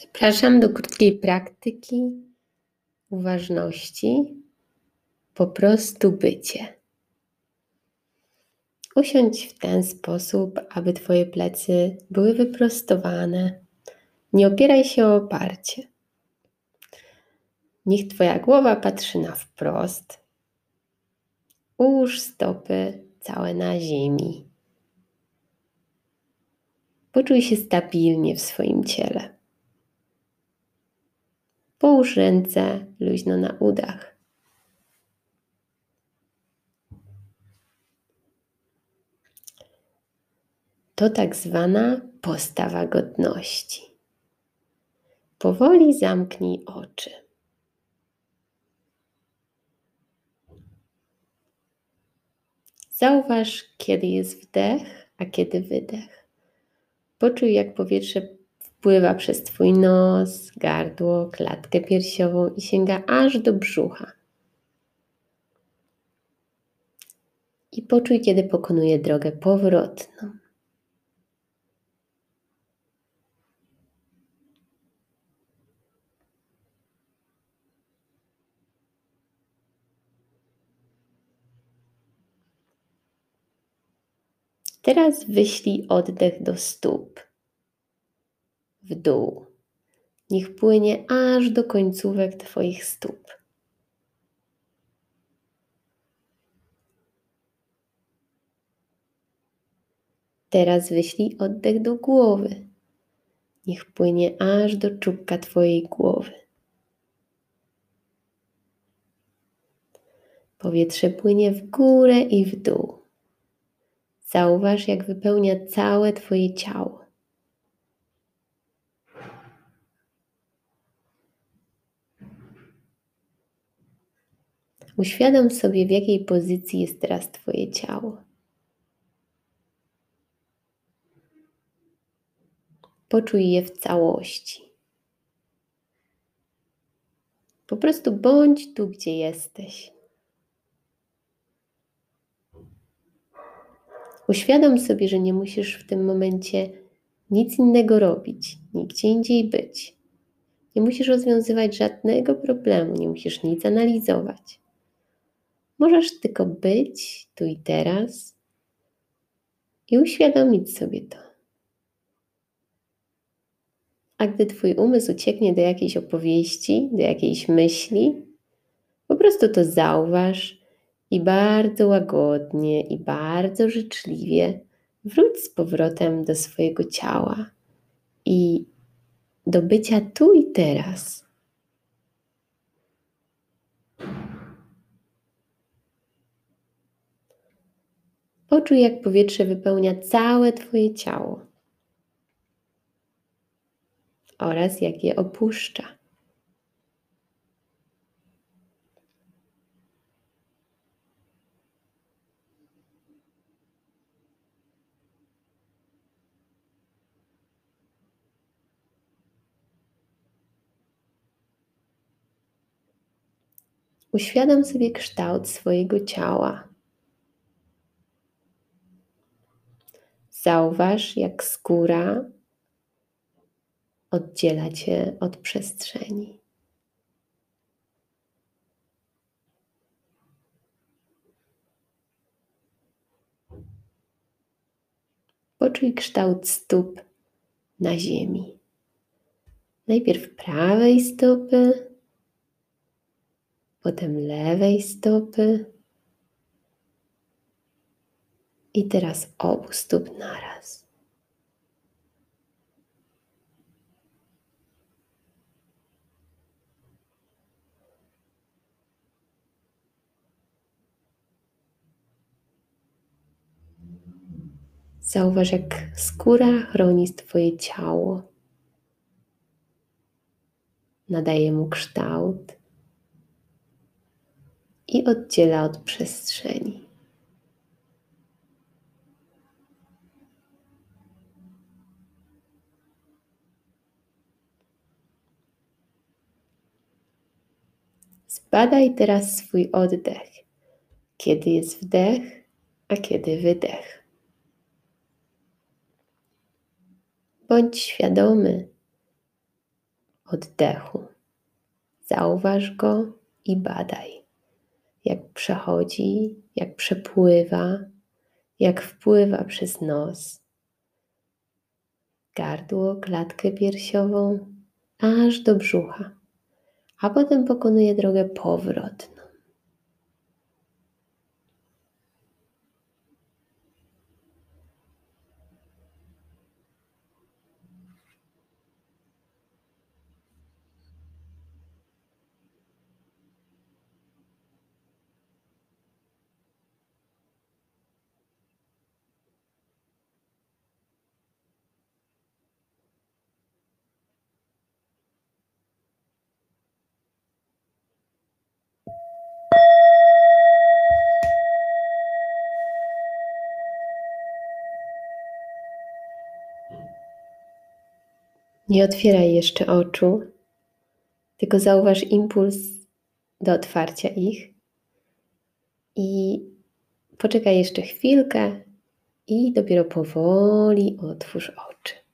Zapraszam do krótkiej praktyki uważności, po prostu bycie. Usiądź w ten sposób, aby Twoje plecy były wyprostowane. Nie opieraj się o oparcie. Niech Twoja głowa patrzy na wprost. Ułóż stopy całe na ziemi. Poczuj się stabilnie w swoim ciele. Połóż ręce luźno na udach. To tak zwana postawa godności. Powoli zamknij oczy. Zauważ, kiedy jest wdech, a kiedy wydech. Poczuj, jak powietrze wpływa przez Twój nos, gardło, klatkę piersiową i sięga aż do brzucha. I poczuj, kiedy pokonuje drogę powrotną. Teraz wyślij oddech do stóp w dół. Niech płynie aż do końcówek Twoich stóp. Teraz wyślij oddech do głowy. Niech płynie aż do czubka Twojej głowy. Powietrze płynie w górę i w dół. Zauważ, jak wypełnia całe Twoje ciało. Uświadom sobie, w jakiej pozycji jest teraz Twoje ciało. Poczuj je w całości. Po prostu bądź tu, gdzie jesteś. Uświadom sobie, że nie musisz w tym momencie nic innego robić, nigdzie indziej być. Nie musisz rozwiązywać żadnego problemu, nie musisz nic analizować. Możesz tylko być tu i teraz i uświadomić sobie to. A gdy Twój umysł ucieknie do jakiejś opowieści, do jakiejś myśli, po prostu to zauważ i bardzo łagodnie i bardzo życzliwie wróć z powrotem do swojego ciała i do bycia tu i teraz. Poczuj, jak powietrze wypełnia całe Twoje ciało oraz jak je opuszcza. Uświadom sobie kształt swojego ciała. Zauważ, jak skóra oddziela cię od przestrzeni. Poczuj kształt stóp na ziemi. Najpierw prawej stopy, potem lewej stopy i teraz obu stóp naraz. Zauważ, jak skóra chroni Twoje ciało, nadaje mu kształt i oddziela od przestrzeni. Zbadaj teraz swój oddech, kiedy jest wdech, a kiedy wydech. Bądź świadomy, oddechu. Zauważ go i badaj, jak przechodzi, jak przepływa, jak wpływa przez nos, gardło, klatkę piersiową, aż do brzucha, a potem pokonuje drogę powrotną. Nie otwieraj jeszcze oczu, tylko zauważ impuls do otwarcia ich i poczekaj jeszcze chwilkę i dopiero powoli otwórz oczy.